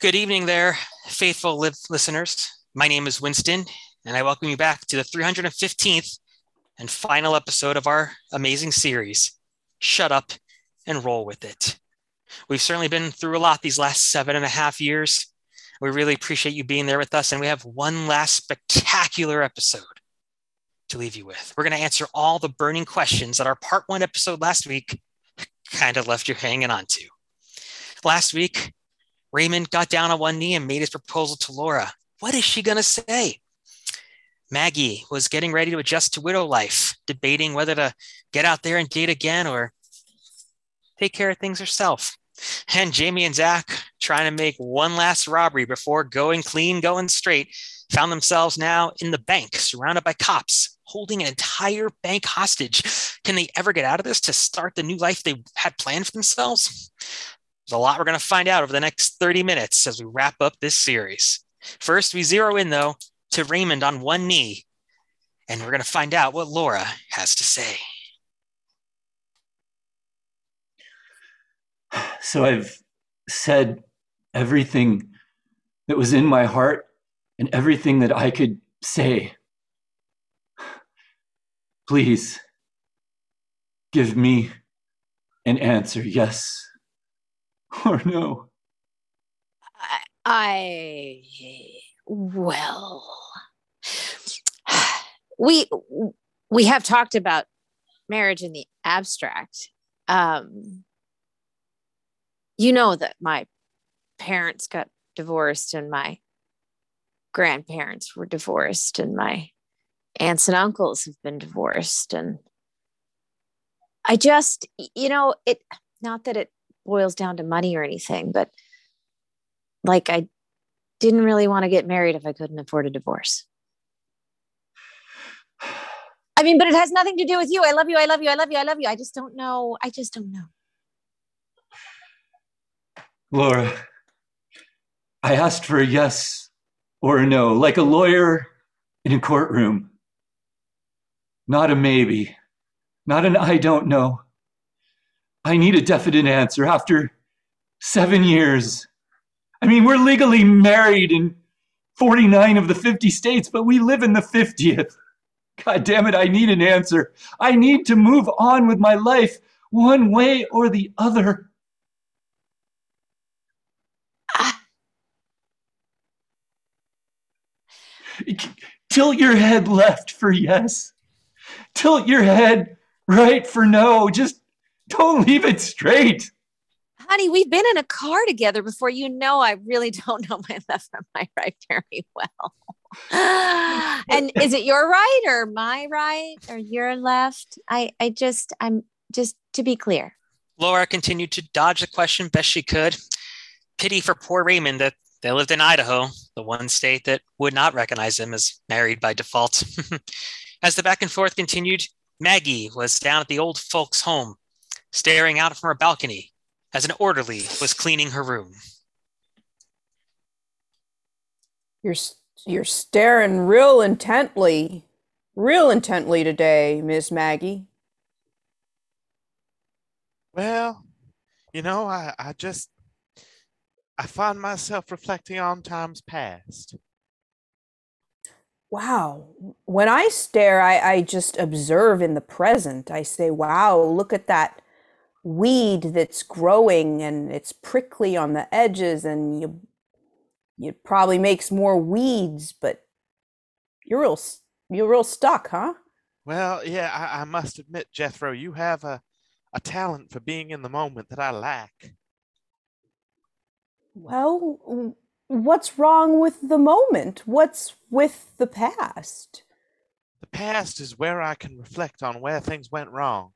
Good evening, there, faithful li- listeners. My name is Winston, and I welcome you back to the 315th and final episode of our amazing series, Shut Up and Roll with It. We've certainly been through a lot these last seven and a half years. We really appreciate you being there with us, and we have one last spectacular episode to leave you with. We're going to answer all the burning questions that our part one episode last week kind of left you hanging on to. Last week, Raymond got down on one knee and made his proposal to Laura. What is she going to say? Maggie was getting ready to adjust to widow life, debating whether to get out there and date again or take care of things herself. And Jamie and Zach, trying to make one last robbery before going clean, going straight, found themselves now in the bank, surrounded by cops, holding an entire bank hostage. Can they ever get out of this to start the new life they had planned for themselves? There's a lot we're going to find out over the next 30 minutes as we wrap up this series. First, we zero in, though, to Raymond on one knee, and we're going to find out what Laura has to say. So I've said everything that was in my heart and everything that I could say. Please give me an answer yes or no. I, I well, we we have talked about marriage in the abstract. Um, you know that my parents got divorced and my grandparents were divorced and my aunts and uncles have been divorced and i just you know it not that it boils down to money or anything but like i didn't really want to get married if i couldn't afford a divorce i mean but it has nothing to do with you i love you i love you i love you i love you i just don't know i just don't know Laura, I asked for a yes or a no, like a lawyer in a courtroom. Not a maybe, not an I don't know. I need a definite answer after seven years. I mean, we're legally married in 49 of the 50 states, but we live in the 50th. God damn it, I need an answer. I need to move on with my life one way or the other. Tilt your head left for yes. Tilt your head right for no. Just don't leave it straight. honey we've been in a car together before you know i really don't know my left from my right very well and is it your right or my right or your left i i just i'm just to be clear Laura continued to dodge the question best she could. Pity for poor Raymond that they lived in Idaho, the one state that would not recognize him as married by default. as the back and forth continued, Maggie was down at the old folks' home, staring out from her balcony as an orderly was cleaning her room. You're you're staring real intently, real intently today, Miss Maggie. Well, you know, I, I just I find myself reflecting on times past. Wow. When I stare, I, I just observe in the present. I say, wow, look at that weed that's growing and it's prickly on the edges and you it probably makes more weeds, but you're real you're real stuck, huh? Well, yeah, I, I must admit, Jethro, you have a, a talent for being in the moment that I lack. Well, what's wrong with the moment? What's with the past? The past is where I can reflect on where things went wrong.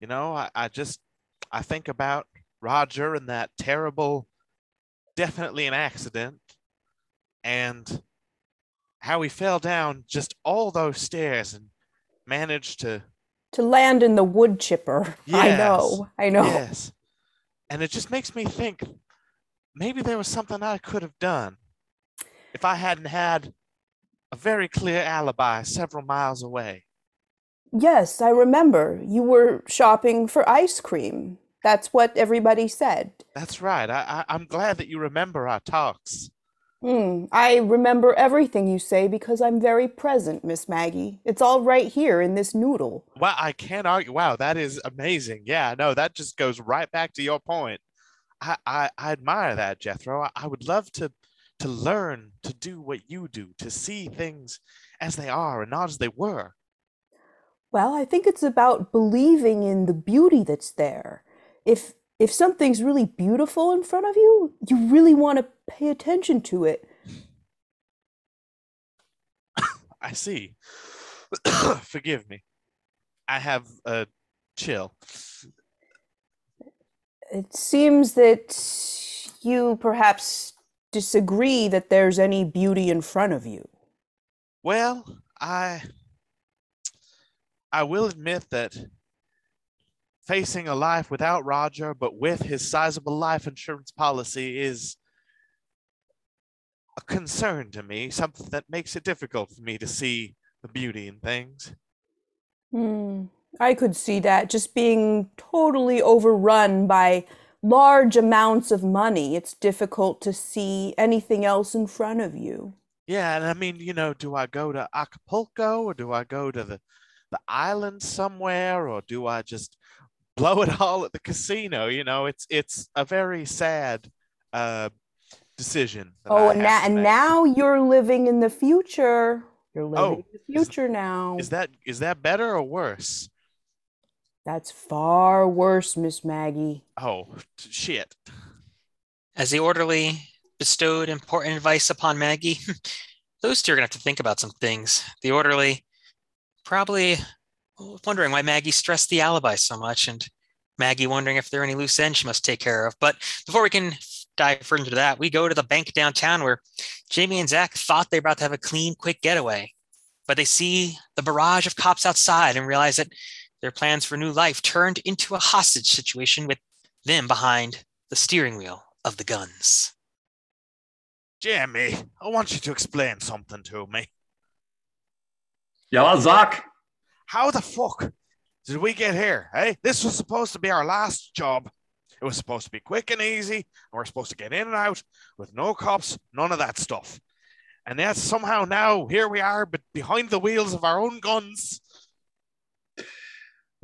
You know, I, I just I think about Roger and that terrible, definitely an accident, and how he fell down just all those stairs and managed to To land in the wood chipper. I know. I know. Yes. And it just makes me think maybe there was something I could have done if I hadn't had a very clear alibi several miles away. Yes, I remember. You were shopping for ice cream. That's what everybody said. That's right. I, I I'm glad that you remember our talks. Hmm. I remember everything you say because I'm very present, Miss Maggie. It's all right here in this noodle. Well, I can't argue. Wow, that is amazing. Yeah, no, that just goes right back to your point. I I, I admire that, Jethro. I, I would love to to learn to do what you do, to see things as they are and not as they were. Well, I think it's about believing in the beauty that's there. If if something's really beautiful in front of you, you really want to pay attention to it. I see. Forgive me. I have a chill. It seems that you perhaps disagree that there's any beauty in front of you. Well, I I will admit that facing a life without Roger, but with his sizable life insurance policy is a concern to me, something that makes it difficult for me to see the beauty in things. Hmm. I could see that just being totally overrun by large amounts of money. It's difficult to see anything else in front of you. Yeah, and I mean, you know, do I go to Acapulco or do I go to the the island somewhere or do I just blow it all at the casino? You know, it's it's a very sad uh decision. Oh, I and, have na- to and make. now you're living in the future. You're living Oh, in the is- future now. Is that is that better or worse? That's far worse, Miss Maggie. Oh t- shit. As the orderly bestowed important advice upon Maggie, those two are going to have to think about some things. The orderly probably wondering why Maggie stressed the alibi so much, and Maggie wondering if there are any loose ends she must take care of. But before we can dive further into that, we go to the bank downtown where Jamie and Zach thought they were about to have a clean, quick getaway. But they see the barrage of cops outside and realize that their plans for new life turned into a hostage situation with them behind the steering wheel of the guns. Jamie, I want you to explain something to me. Yeah, Zach. How the fuck did we get here? Hey, this was supposed to be our last job. It was supposed to be quick and easy, and we're supposed to get in and out with no cops, none of that stuff. And yet somehow now here we are, but behind the wheels of our own guns.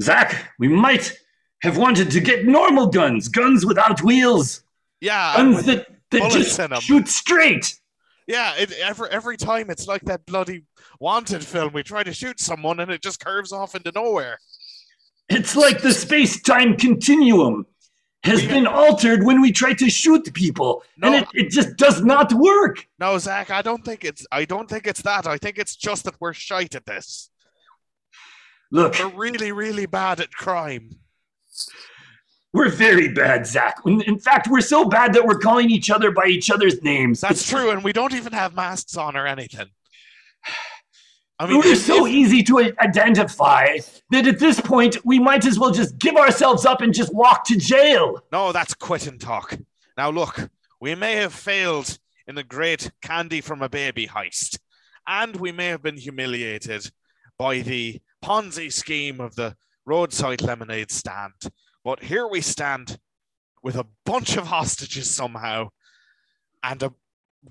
Zach, we might have wanted to get normal guns, guns without wheels, Yeah, and guns that, that just shoot straight. yeah. It, every every time it's like that bloody wanted film. We try to shoot someone and it just curves off into nowhere. It's like the space time continuum has We- been altered when we try to shoot people, and it, it just does not work. No, Zach, I don't think it's I don't think it's that. I think it's just that we're shite at this. Look, We're really, really bad at crime. we're very bad, Zach. In, in fact, we're so bad that we're calling each other by each other's names. That's true, and we don't even have masks on or anything. I mean, We're so easy to identify that at this point we might as well just give ourselves up and just walk to jail. no, that's quitting talk. Now, look, we may have failed in the great candy from a baby heist, and we may have been humiliated by the Ponzi scheme of the roadside lemonade stand. But here we stand with a bunch of hostages somehow, and a,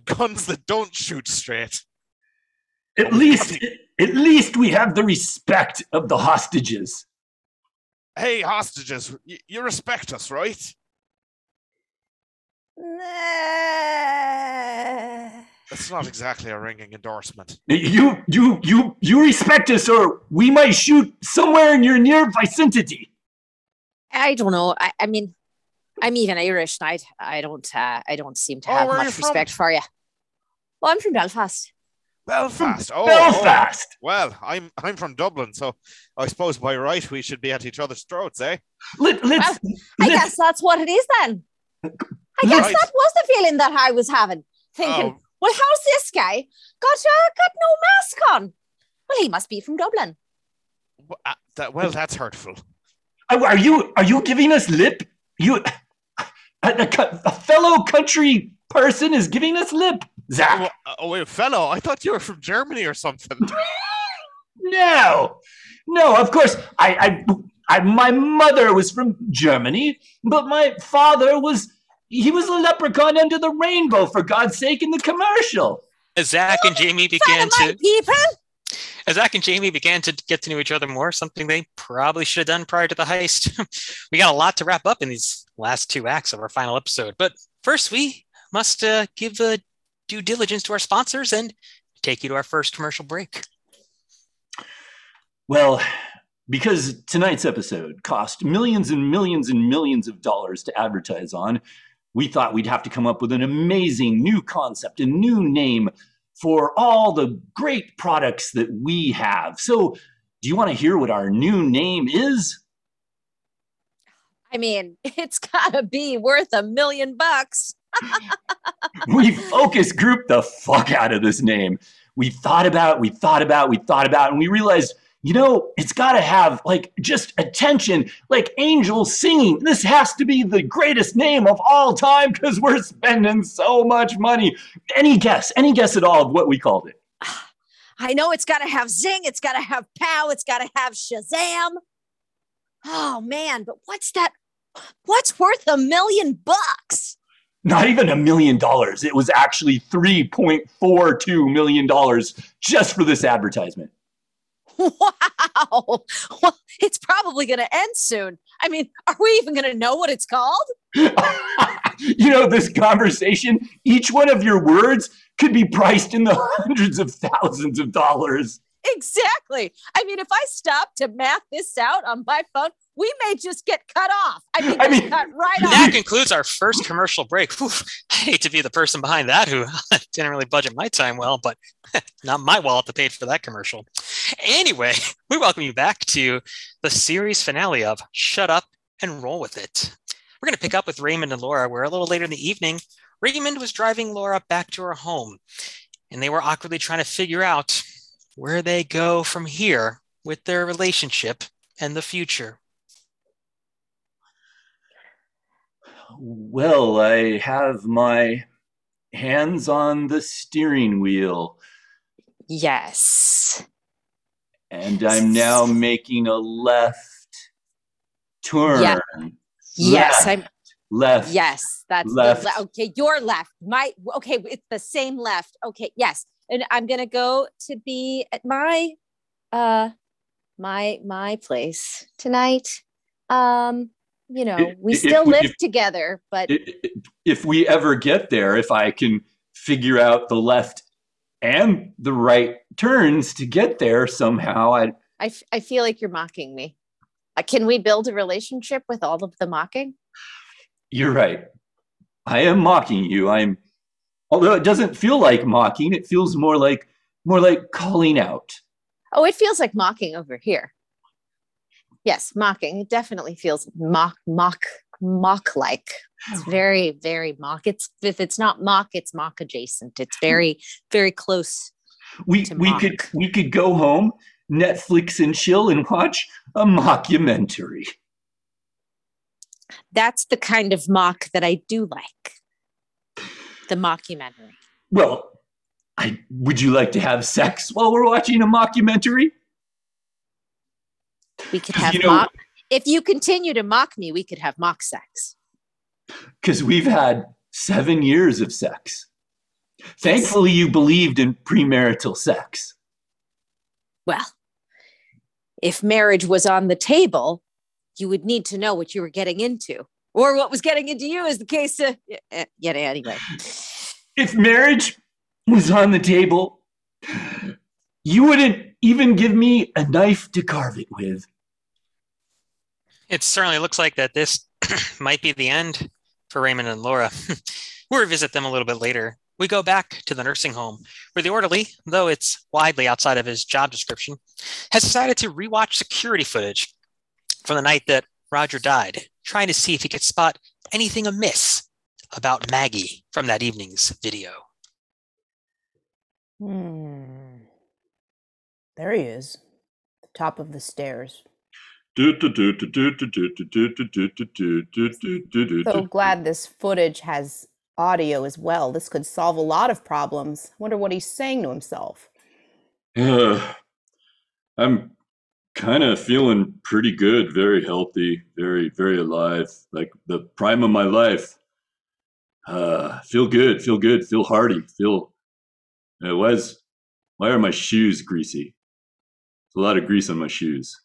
guns that don't shoot straight. At least, at least we have the respect of the hostages. Hey, hostages, y- you respect us, right? That's not exactly a ringing endorsement. You, you, you, you respect us, or we might shoot somewhere in your near vicinity. I don't know. I, I mean, I'm even Irish, and I, I don't, uh, I don't seem to Oh, have where much you from? respect for you. Well, I'm from Belfast. Belfast. Oh, oh. Belfast. Well, I'm I'm from Dublin, so I suppose by right we should be at each other's throats, eh? Let, let's, I let's- guess that's what it is then. I guess Right. that was the feeling that I was having, thinking, Oh. well, how's this guy got uh, got no mask on? Well, he must be from Dublin. w- uh, that, well, that's hurtful. Oh, Are you are you giving us lip? You a, a a fellow country person is giving us lip. Zach, Oh, oh, wait, fellow, I thought you were from Germany or something. no, no. Of course, I, I I, my mother was from Germany, but my father was he was a leprechaun under the rainbow, for God's sake, in the commercial. As Zach and Jamie began Son of my to people. as Zach and Jamie began to get to know each other more, something they probably should have done prior to the heist. we got a lot to wrap up in these last two acts of our final episode. But first, we must uh, give uh, due diligence to our sponsors and take you to our first commercial break. Well, because tonight's episode cost millions and millions and millions of dollars to advertise on, we thought we'd have to come up with an amazing new concept, a new name for all the great products that we have. So, do you want to hear what our new name is? I mean, it's gotta be worth a million bucks. We focus group the fuck out of this name. We thought about, we thought about, we thought about, and we realized, you know, it's got to have like just attention, like angels singing. This has to be the greatest name of all time because we're spending so much money. Any guess, any guess at all of what we called it? I know it's gotta have zing, it's gotta have pow, it's gotta have Shazam. Oh man, but what's that? What's worth a million bucks? Not even a million dollars. It was actually $3.42 million just for this advertisement. Wow. Well, it's probably going to end soon. I mean, are we even going to know what it's called? you know, this conversation, each one of your words could be priced in the hundreds of thousands of dollars. Exactly. I mean, if I stop to math this out on my phone, we may just get cut off. I mean, I mean, cut right And off. that concludes our first commercial break. Whew, I hate to be the person behind that who didn't really budget my time well, but not my wallet that paid for that commercial. Anyway, we welcome you back to the series finale of Shut Up and Roll with It. We're going to pick up with Raymond and Laura, where a little later in the evening, Raymond was driving Laura back to her home, and they were awkwardly trying to figure out where they go from here with their relationship and the future. Well, I have my hands on the steering wheel, Yes. and I'm now making a left turn. Yeah. Yes. Left, I'm left. yes. That's the left. le- okay. Your left. My okay. It's the same left. Okay. Yes. And I'm gonna go to be at my uh my my place tonight. Um, you know, If- we still we- live if- together, but If we ever get there, if I can figure out the left and the right turns to get there somehow, I I I, f- I feel like you're mocking me. Uh, can we build a relationship with all of the mocking? You're right. I am mocking you. I'm although it doesn't feel like mocking, it feels more like more like calling out. Oh, it feels like mocking over here. Yes, mocking. It definitely feels mock, mock, mock like. It's very, very mock. It's if it's not mock, it's mock adjacent. It's very, very close. We we could we could go home, Netflix and chill and watch a mockumentary. That's the kind of mock that I do like. The mockumentary. Well, I would you like to have sex while we're watching a mockumentary? We could have You know- mock. If you continue to mock me, we could have mock sex. Because we've had seven years of sex. Thankfully, you believed in premarital sex. Well, if marriage was on the table, you would need to know what you were getting into, or what was getting into you, is the case. Uh, yeah, yeah, anyway. If marriage was on the table, you wouldn't even give me a knife to carve it with. It certainly looks like that this might be the end for Raymond and Laura. we'll revisit them a little bit later. We go back to the nursing home, where the orderly, though it's widely outside of his job description, has decided to rewatch security footage from the night that Roger died, trying to see if he could spot anything amiss about Maggie from that evening's video. Hmm. There he is, the top of the stairs. So glad this footage has audio as well. This could solve a lot of problems. Wonder what he's saying to himself. Ugh. I'm kind of feeling pretty good, very healthy, very, very alive, like the prime of my life. Uh, feel good, feel good, feel hearty, feel. Why is, why are my shoes greasy? There's a lot of grease on my shoes.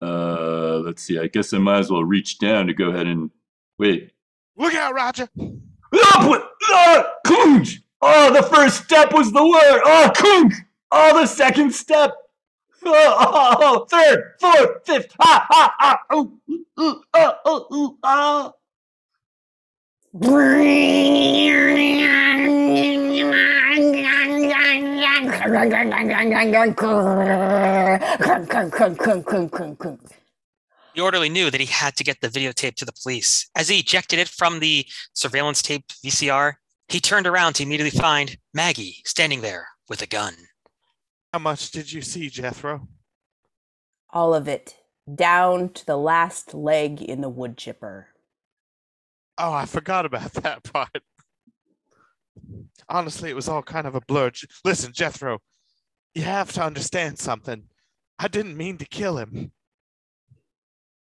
Uh, let's see. I guess I might as well reach down to go ahead and wait. Look out, Roger. Oh, what? Ah, Kunj! Oh, the first step was the word. Oh, Kunj! Oh, the second step. Oh, oh, third, fourth, fifth. Ah, ah, ah. Oh, ooh, oh, oh, ooh, ah. The orderly knew that he had to get the videotape to the police. As he ejected it from the surveillance tape VCR, he turned around to immediately find Maggie standing there with a gun. How much did you see, Jethro? All of it, down to the last leg in the wood chipper. Oh, I forgot about that part. Honestly, it was all kind of a blur. Listen, Jethro, you have to understand something. I didn't mean to kill him.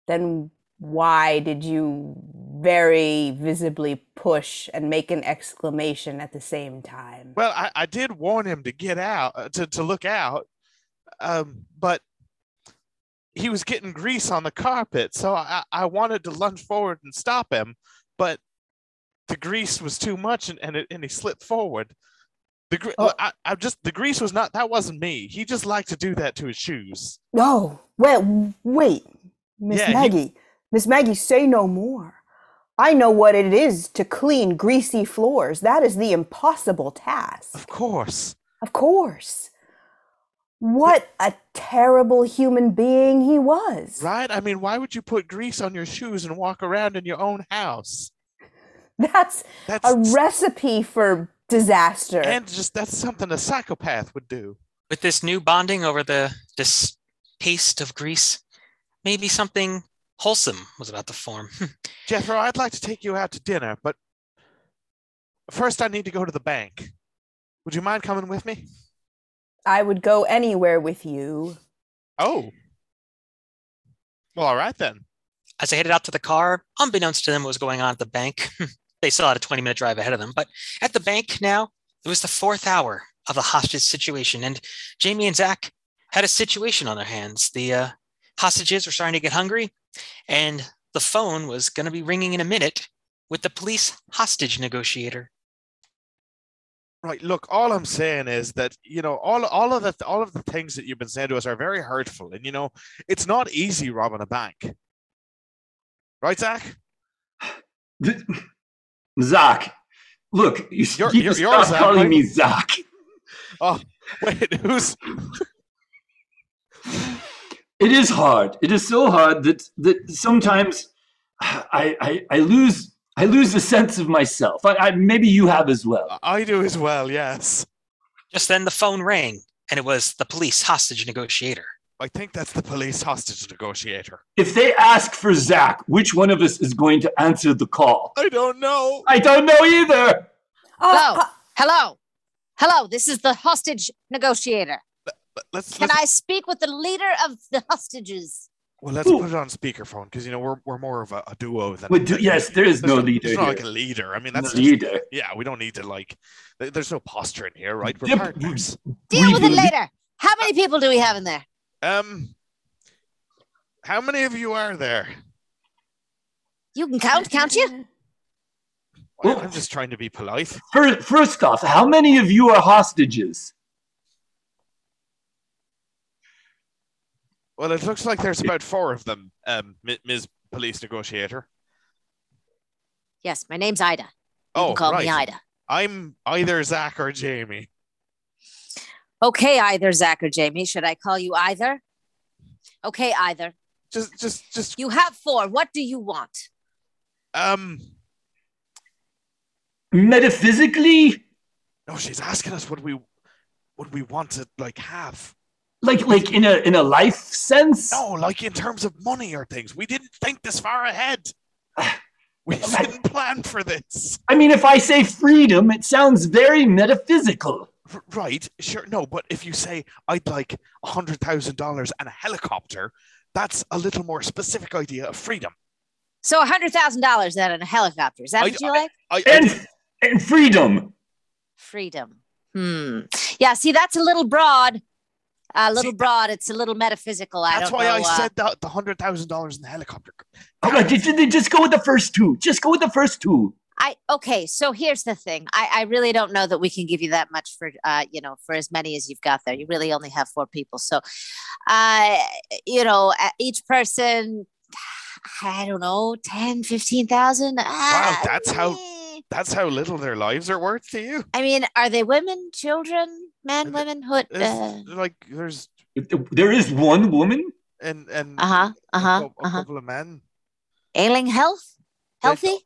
Then why did you very visibly push and make an exclamation at the same time? Well, I, I did warn him to get out, uh, to, to look out, um, but he was getting grease on the carpet. So I, I wanted to lunge forward and stop him, but the grease was too much and, and, it, and he slipped forward. The gre- Oh. I, I just the grease was not that wasn't me. He just liked to do that to his shoes. No, well, wait, Miss Yeah, he- Maggie, Miss Maggie, say no more. I know what it is to clean greasy floors. That is the impossible task. Of course. Of course. What a terrible human being he was. Right? I mean, why would you put grease on your shoes and walk around in your own house? That's That's a recipe for disaster. and just that's something a psychopath would do. With this new bonding over the this taste of grease, maybe something wholesome was about to form. Jethro, I'd like to take you out to dinner, but first I need to go to the bank. Would you mind coming with me? I would go anywhere with you. Oh. Well, all right then. As they headed out to the car, unbeknownst to them what was going on at the bank, they still had a 20 minute drive ahead of them. But at the bank now, it was the fourth hour of the hostage situation, and Jamie and Zach had a situation on their hands. The uh, hostages were starting to get hungry, and the phone was going to be ringing in a minute with the police hostage negotiator. Right. Look, all I'm saying is that you know all all of the all of the things that you've been saying to us are very hurtful, and you know it's not easy robbing a bank. Right, Zach? Zach, look, you You're- need you're- you're stop Zach, calling right? me Zach. Oh, wait, who's? It is hard. It is so hard that that sometimes I I, I lose I lose the sense of myself. I, I maybe you have as well. I do as well. Yes. Just then the phone rang, and it was the police hostage negotiator. I think that's the police hostage negotiator. If they ask for Zach, which one of us is going to answer the call? I don't know. I don't know either. Hello. Uh, Hello. Hello. This is the hostage negotiator. Let- Let's Can let's, I speak with the leader of the hostages? well, let's Ooh. put it on speakerphone because you know we're we're more of a, a duo than. Wait, do- yes, there is There's no leader There's not like a leader. I mean, No that's just- leader. yeah. We don't need to like. There's no posture in here, right? We're Yep. partners. Deal with it later. How many people do we have in there? Um, how many of you are there? You can count, can't you? Well, Well- I'm just trying to be polite. First, first off, how many of you are hostages? Well, it looks like there's about four of them, um, Ms. Police Negotiator. Yes, my name's Ida. You Oh, can call right. me Ida. I'm either Zach or Jamie. Okay, either Zach or Jamie. Should I call you either? Okay, either. Just, just, just. You have four. What do you want? Um. Metaphysically, No, she's asking us what we, what we want to like have. Like like in a in a life sense. No, like in terms of money or things. We didn't think this far ahead. We didn't plan for this. I mean, if I say freedom, it sounds very metaphysical. R- right, sure. No, but if you say I'd like a hundred thousand dollars and a helicopter, that's a little more specific idea of freedom. So a hundred thousand dollars then and a helicopter. Is that I- what you like? I, I didn't- And and freedom. Freedom. Hmm. Yeah. See, that's a little broad. A little See, broad. It's a little metaphysical. I that's don't why know. I uh, said that the hundred thousand dollars in the helicopter. All right, did, did just go with the first two? Just go with the first two. I okay. So here's the thing. I I really don't know that we can give you that much for uh you know for as many as you've got there. You really only have four people. So, uh, you know, uh, each person. I don't know, 10, 15,000. Wow, that's how- That's how little their lives are worth to you. I mean, are they women, children, men, Th- women? Hood. Uh like there's There is one woman. and and uh-huh, a Uh huh. cou- a Uh huh. couple of men. Ailing health, healthy.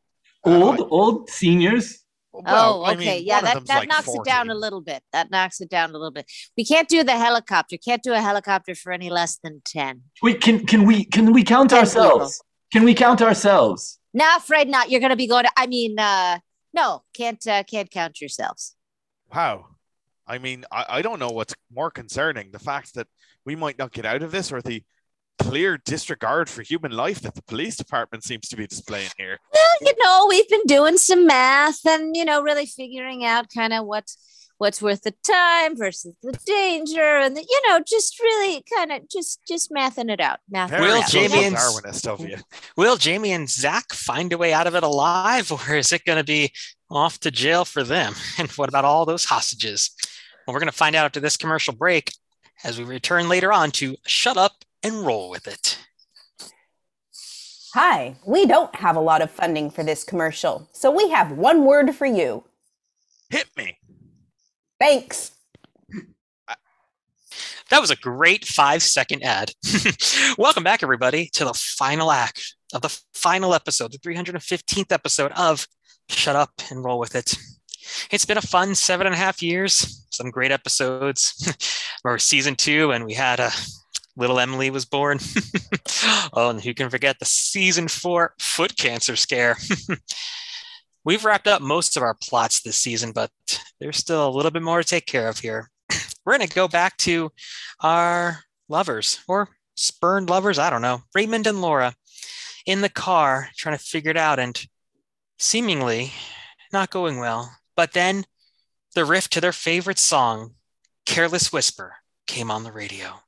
Old, old seniors. Well, oh, I okay. mean, yeah, that, that like knocks it down a little bit. That knocks it down a little bit. We can't do the helicopter. Can't do a helicopter for any less than 10. Wait, can can we can we count Ten ourselves? Can we count ourselves? No, afraid not. You're going to be going to, I mean, uh, no, can't, uh, can't count yourselves. Wow. I mean, I, I don't know what's more concerning the fact that we might not get out of this or the clear disregard for human life that the police department seems to be displaying here. Well, you know, we've been doing some math and, you know, really figuring out kind of what's, what's worth the time versus the danger and the, you know, just really kind of just, just mathing it out. Math Will it out. Jamie and- Darwinist of you. Will Jamie and Zach find a way out of it alive, or is it going to be off to jail for them? And what about all those hostages? We're going to find out after this commercial break as we return later on to Shut Up and Roll with It. Hi, we don't have a lot of funding for this commercial, so we have one word for you. Hit me. Thanks. That was a great five second ad. Welcome back, everybody, to the final act of the final episode, the 315th episode of Shut Up and Roll with It. It's been a fun seven and a half years, some great episodes. or season two, and we had a little Emily was born. oh, and who can forget the season four foot cancer scare? We've wrapped up most of our plots this season, but there's still a little bit more to take care of here we're going to go back to our lovers or spurned lovers. I don't know. Raymond and Laura in the car trying to figure it out and seemingly not going well. But then the riff to their favorite song, Careless Whisper, came on the radio.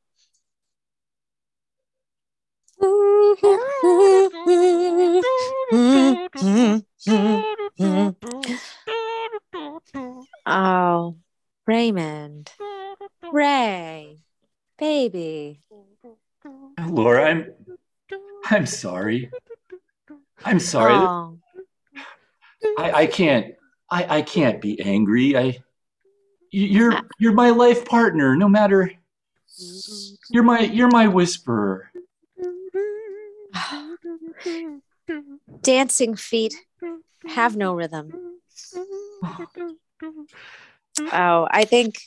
Oh, Raymond, Ray, baby. Laura, I'm I'm sorry. I'm sorry. Oh, I, I can't I, I can't be angry. I you're you're my life partner, no matter you're my you're my whisperer. dancing feet have no rhythm. Oh, I think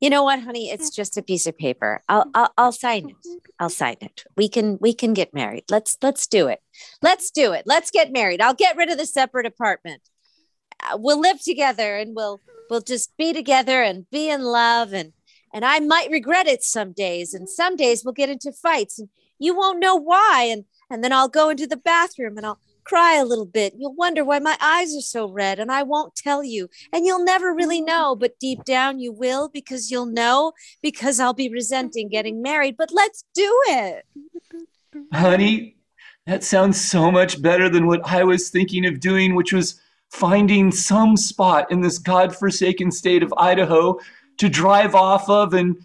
you know what, honey? It's just a piece of paper. I'll, I'll I'll sign it. I'll sign it. We can we can get married. Let's let's do it. Let's do it. Let's get married. I'll get rid of the separate apartment. Uh, we'll live together and we'll we'll just be together and be in love and and I might regret it some days and some days we'll get into fights and you won't know why and and then I'll go into the bathroom and I'll cry a little bit. You'll wonder why my eyes are so red, and I won't tell you. And you'll never really know, but deep down you will because you'll know because I'll be resenting getting married. But let's do it. Honey, that sounds so much better than what I was thinking of doing, which was finding some spot in this godforsaken state of Idaho to drive off of and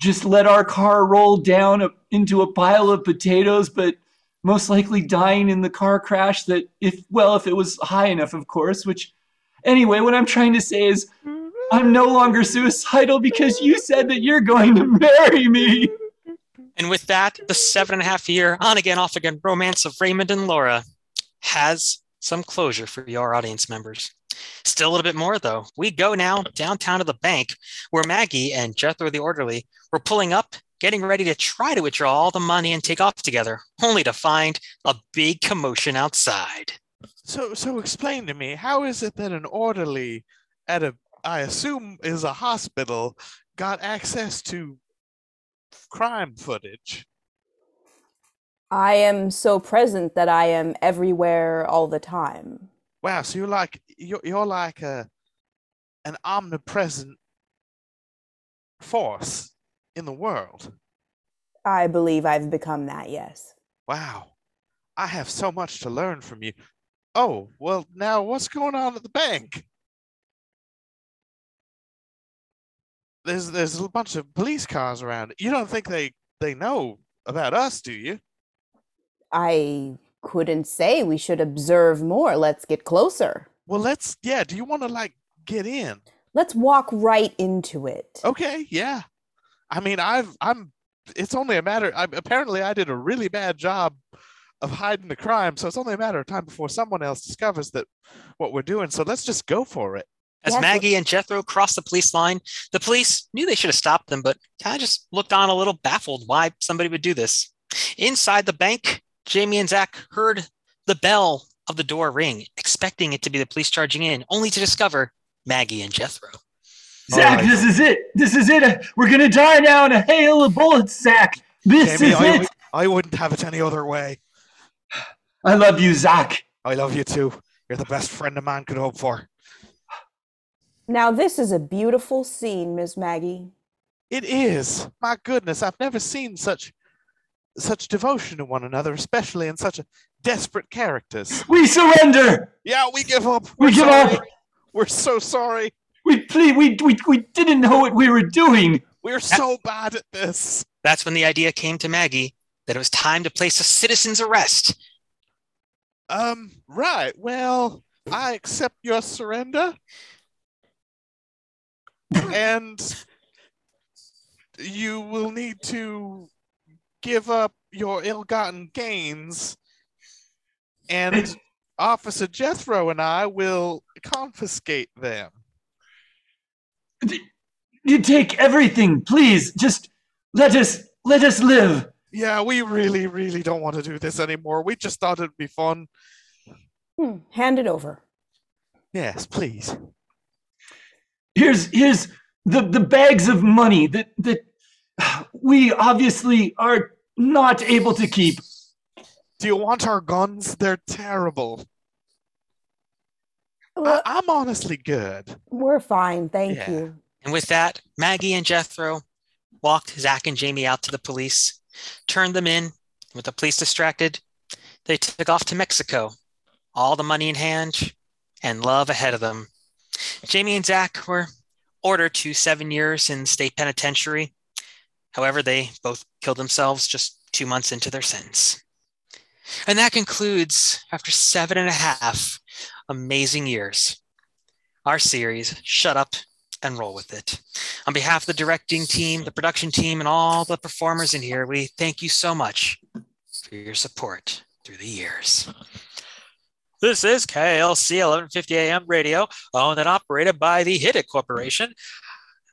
just let our car roll down a, into a pile of potatoes, but most likely dying in the car crash that if well if it was high enough of course which anyway what i'm trying to say is i'm no longer suicidal because you said that you're going to marry me. And with that, the seven and a half year on again, off again romance of Raymond and Laura has some closure for your audience members. Still a little bit more though. We go now downtown to the bank where Maggie and Jethro the orderly were pulling up, getting ready to try to withdraw all the money and take off together, only to find a big commotion outside. So, so explain to me, how is it that an orderly at a I assume is a hospital, got access to crime footage. I am so present that I am everywhere all the time. Wow, so you're like you're you're like a an omnipresent force in the world. I believe I've become that, yes. Wow. I have so much to learn from you. Oh, well now what's going on at the bank? There's there's a bunch of police cars around. You don't think they they know about us, do you? I couldn't say we should observe more. Let's get closer. Well, let's yeah, do you want to like get in? Let's walk right into it. Okay, yeah. I mean, I've I'm it's only a matter I, apparently I did a really bad job of hiding the crime, so it's only a matter of time before someone else discovers that what we're doing. So let's just go for it. As Yes, Maggie and Jethro crossed the police line, the police knew they should have stopped them, but kind of just looked on a little baffled why somebody would do this. Inside the bank, Jamie and Zach heard the bell of the door ring, expecting it to be the police charging in, only to discover Maggie and Jethro. Zach, Alright. this is it. This is it. We're gonna die now in a hail of bullets, Zach. This Jamie, is I, it. w- I wouldn't have it any other way. I love you, Zach. I love you too. You're the best friend a man could hope for. Now, this is a beautiful scene, Miss Maggie. It is. My goodness, I've never seen such such devotion to one another, especially in such a desperate characters. We surrender. Yeah, we give up. We We're give sorry. up. We're so sorry. We plead. We, we we didn't know what we were doing. We're so bad at this. That's when the idea came to Maggie that it was time to place a citizen's arrest. Um, right. Well, I accept your surrender. and you will need to give up your ill-gotten gains and officer jethro and i will confiscate them You take everything, please. Just let us let us live. yeah we really really don't want to do this anymore we just thought it'd be fun Hmm, hand it over. yes please Here's here's the the bags of money that that we obviously are not able to keep. do you want our guns they're terrible I, Well, i'm honestly good we're fine, thank Yeah. you. And with that, Maggie and Jethro walked Zach and Jamie out to the police, turned them in. With the police distracted, they took off to Mexico, all the money in hand and love ahead of them. Jamie and Zach were ordered to seven years in state penitentiary. However, they both killed themselves just two months into their sentence. And that concludes, after seven and a half amazing years, our series, Shut Up and roll with it. On behalf of the directing team, the production team, and all the performers in here, we thank you so much for your support through the years. This is KLC 1150 AM radio, owned and operated by the Hit It Corporation,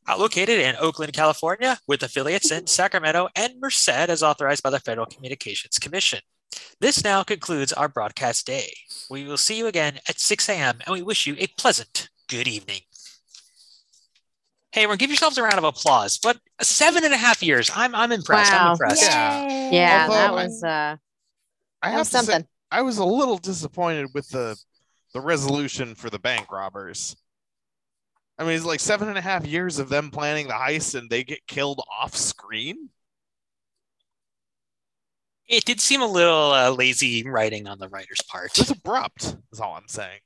located in Oakland, California, with affiliates in Sacramento and Merced, as authorized by the Federal Communications Commission. This now concludes our broadcast day. We will see you again at 6 a.m., and we wish you a pleasant good evening. Hey, everyone, give yourselves a round of applause. But seven and a half years. I'm I'm impressed. I'm Wow. impressed. Yeah. Yeah, that Although I- was uh I have was to say, something. I was a little disappointed with the the resolution for the bank robbers. I mean, it's like seven and a half years of them planning the heist, and they get killed off screen. It did seem a little uh, lazy writing on the writer's part. It's abrupt. Is all I'm saying.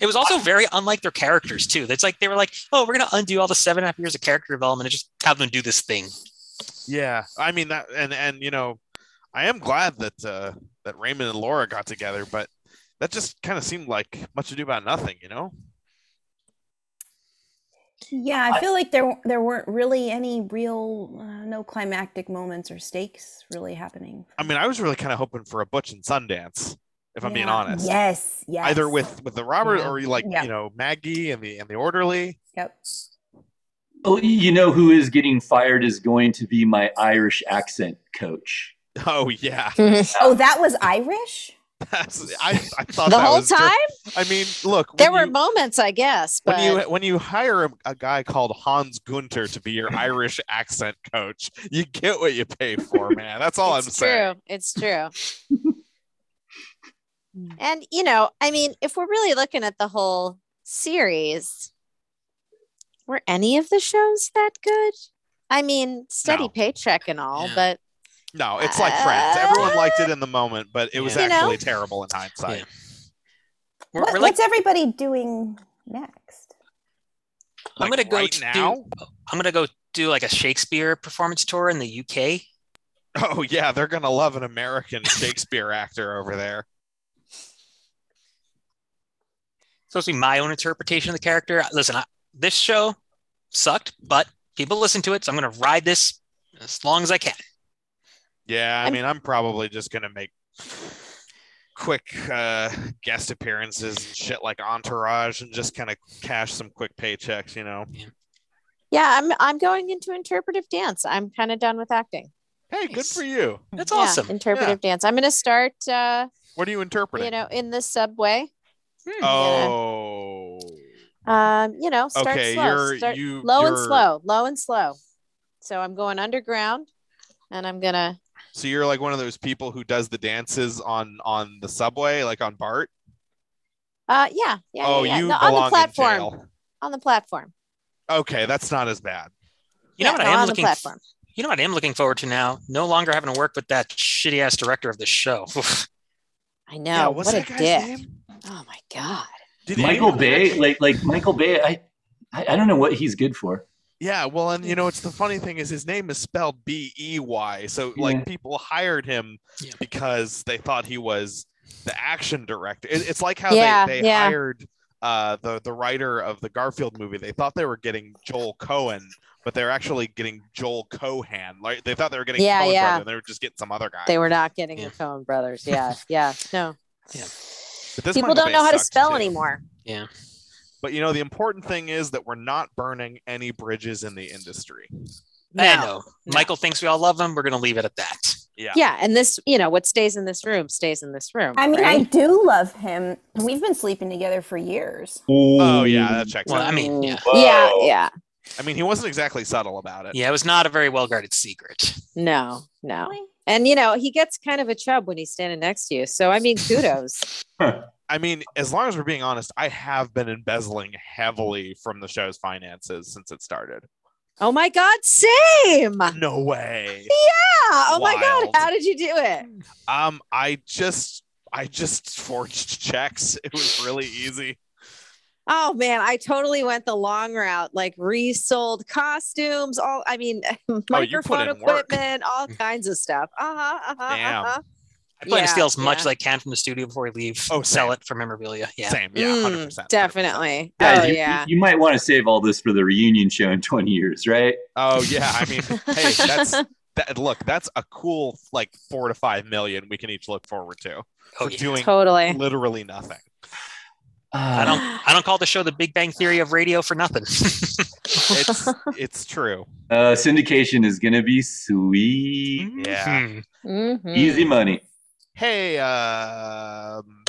It was also very unlike their characters too. It's like they were like, "Oh, we're gonna undo all the seven and a half years of character development and just have them do this thing." Yeah, I mean that, and and you know, I am glad that uh, that Raymond and Laura got together, but that just kind of seemed like much ado about nothing, you know. Yeah, I feel like there there weren't really any real uh, no climactic moments or stakes really happening. I mean, I was really kind of hoping for a Butch and Sundance, if I'm being honest. Yes, yes. Either with with the robber Yeah. or like Yeah. you know Maggie and the and the orderly. Yep. Oh, you know who is getting fired is going to be my Irish accent coach. Oh yeah, Oh, that was Irish? That's, I, I thought the that whole was dir- time I mean, look, there were you- moments, I guess, but when you when you hire a, a guy called Hans Gunter to be your Irish accent coach, you get what you pay for, man. That's all it's I'm true. saying. It's true. Hmm. and you know, I mean, if we're really looking at the whole series, were any of the shows that good? I mean, steady No. paycheck and all, Yeah. but No, it's like Friends. Everyone liked it in the moment, but it was Yeah. You know? actually terrible in hindsight. Yeah. We're, What- we're like, what's everybody doing next? I'm gonna go right to now. I'm gonna go do like a Shakespeare performance tour in the UK. Oh yeah, they're gonna love an American Shakespeare actor over there. supposed to be my own interpretation of the character. Listen, I, this show sucked, but people listen to it, so I'm going to ride this as long as I can. Yeah, I I'm- mean, I'm probably just gonna make quick uh, guest appearances and shit like Entourage, and just kind of cash some quick paychecks. You know. yeah, I'm I'm going into interpretive dance. I'm kind of done with acting. Hey, good for you. That's Yeah, awesome. interpretive dance. I'm going to start, uh, What are you interpreting? you know, in the subway. Hmm. oh. Um, you know, start Okay, slow, you're start you low and you're- slow, low and slow. So I'm going underground, and I'm gonna. So you're like one of those people who does the dances on on the subway, like on Bart. Uh, yeah, yeah, oh, yeah, yeah. you No, on the platform. in jail. On the platform. Okay, that's not as bad. You know Yeah, what no, I am on the looking. platform. You know what I am looking forward to now? No longer having to work with that shitty ass director of the show. I know. yeah, what's what a guy's dick. name? Oh my god. Did Michael Bay, like like Michael Bay, I, I I don't know what he's good for. Yeah, well, and you know, it's the funny thing is his name is spelled B E Y. So like Yeah. people hired him Yeah. because they thought he was the action director. It- it's like how Yeah, they, they yeah. hired uh, the the writer of the Garfield movie. They thought they were getting Joel Cohen, but they're actually getting Joel Cohan. Like they thought they were getting Yeah, Coen yeah. brother, and they were just getting some other guy. They were not getting Yeah. the Coen brothers. Yeah, yeah. No. But this People don't know how to spell too. anymore. yeah. But you know, the important thing is that we're not burning any bridges in the industry. I No. know. no. Michael thinks we all love him. We're going to leave it at that. Yeah. Yeah, and this, you know, what stays in this room stays in this room. I mean, I do love him. We've been sleeping together for years. Oh yeah, that checks Well, out. I mean, yeah. yeah, Whoa. yeah. I mean, he wasn't exactly subtle about it. Yeah, it was not a very well guarded secret. No, no. And you know, he gets kind of a chub when he's standing next to you. So I mean, kudos. I mean, as long as we're being honest, I have been embezzling heavily from the show's finances since it started. oh my god, same. No way. Yeah. Oh my god, how did you do it? Um, I just I just forged checks. It was really easy. Oh man, I totally went the long route, like resold costumes, all I mean, Oh, microphone equipment, all kinds of stuff. Uh-huh, uh-huh, Damn. uh-huh. I plan Yeah, to steal as much yeah. as I can from the studio before we leave. Oh, sell same. it for memorabilia. Yeah. Same. Yeah, Mm, hundred percent. Definitely. Guys, oh you, yeah. you might want to save all this for the reunion show in 20 years, right? Oh yeah. I mean, hey, that's that. Look, that's a cool like four to five million we can each look forward to Oh, for yeah. doing totally. literally nothing. I don't I don't call the show the Big Bang Theory of radio for nothing. It's it's true. Uh, syndication is gonna be sweet, Yeah. Hmm. Mhm. easy money. Hey um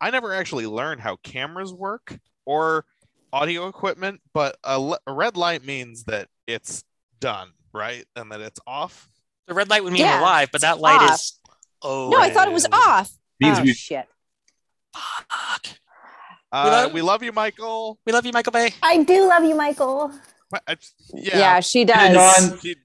i never actually learned how cameras work or audio equipment but a, le- a red light means that it's done right and that it's off The red light would mean Yeah, we're live, but that light off. is oh No, I thought it was off. Means oh we shit. fuck. uh, love- we love you michael We love you, Michael Bay. I do love you, Michael. What- I- Yeah, yeah, she Been does. on- she,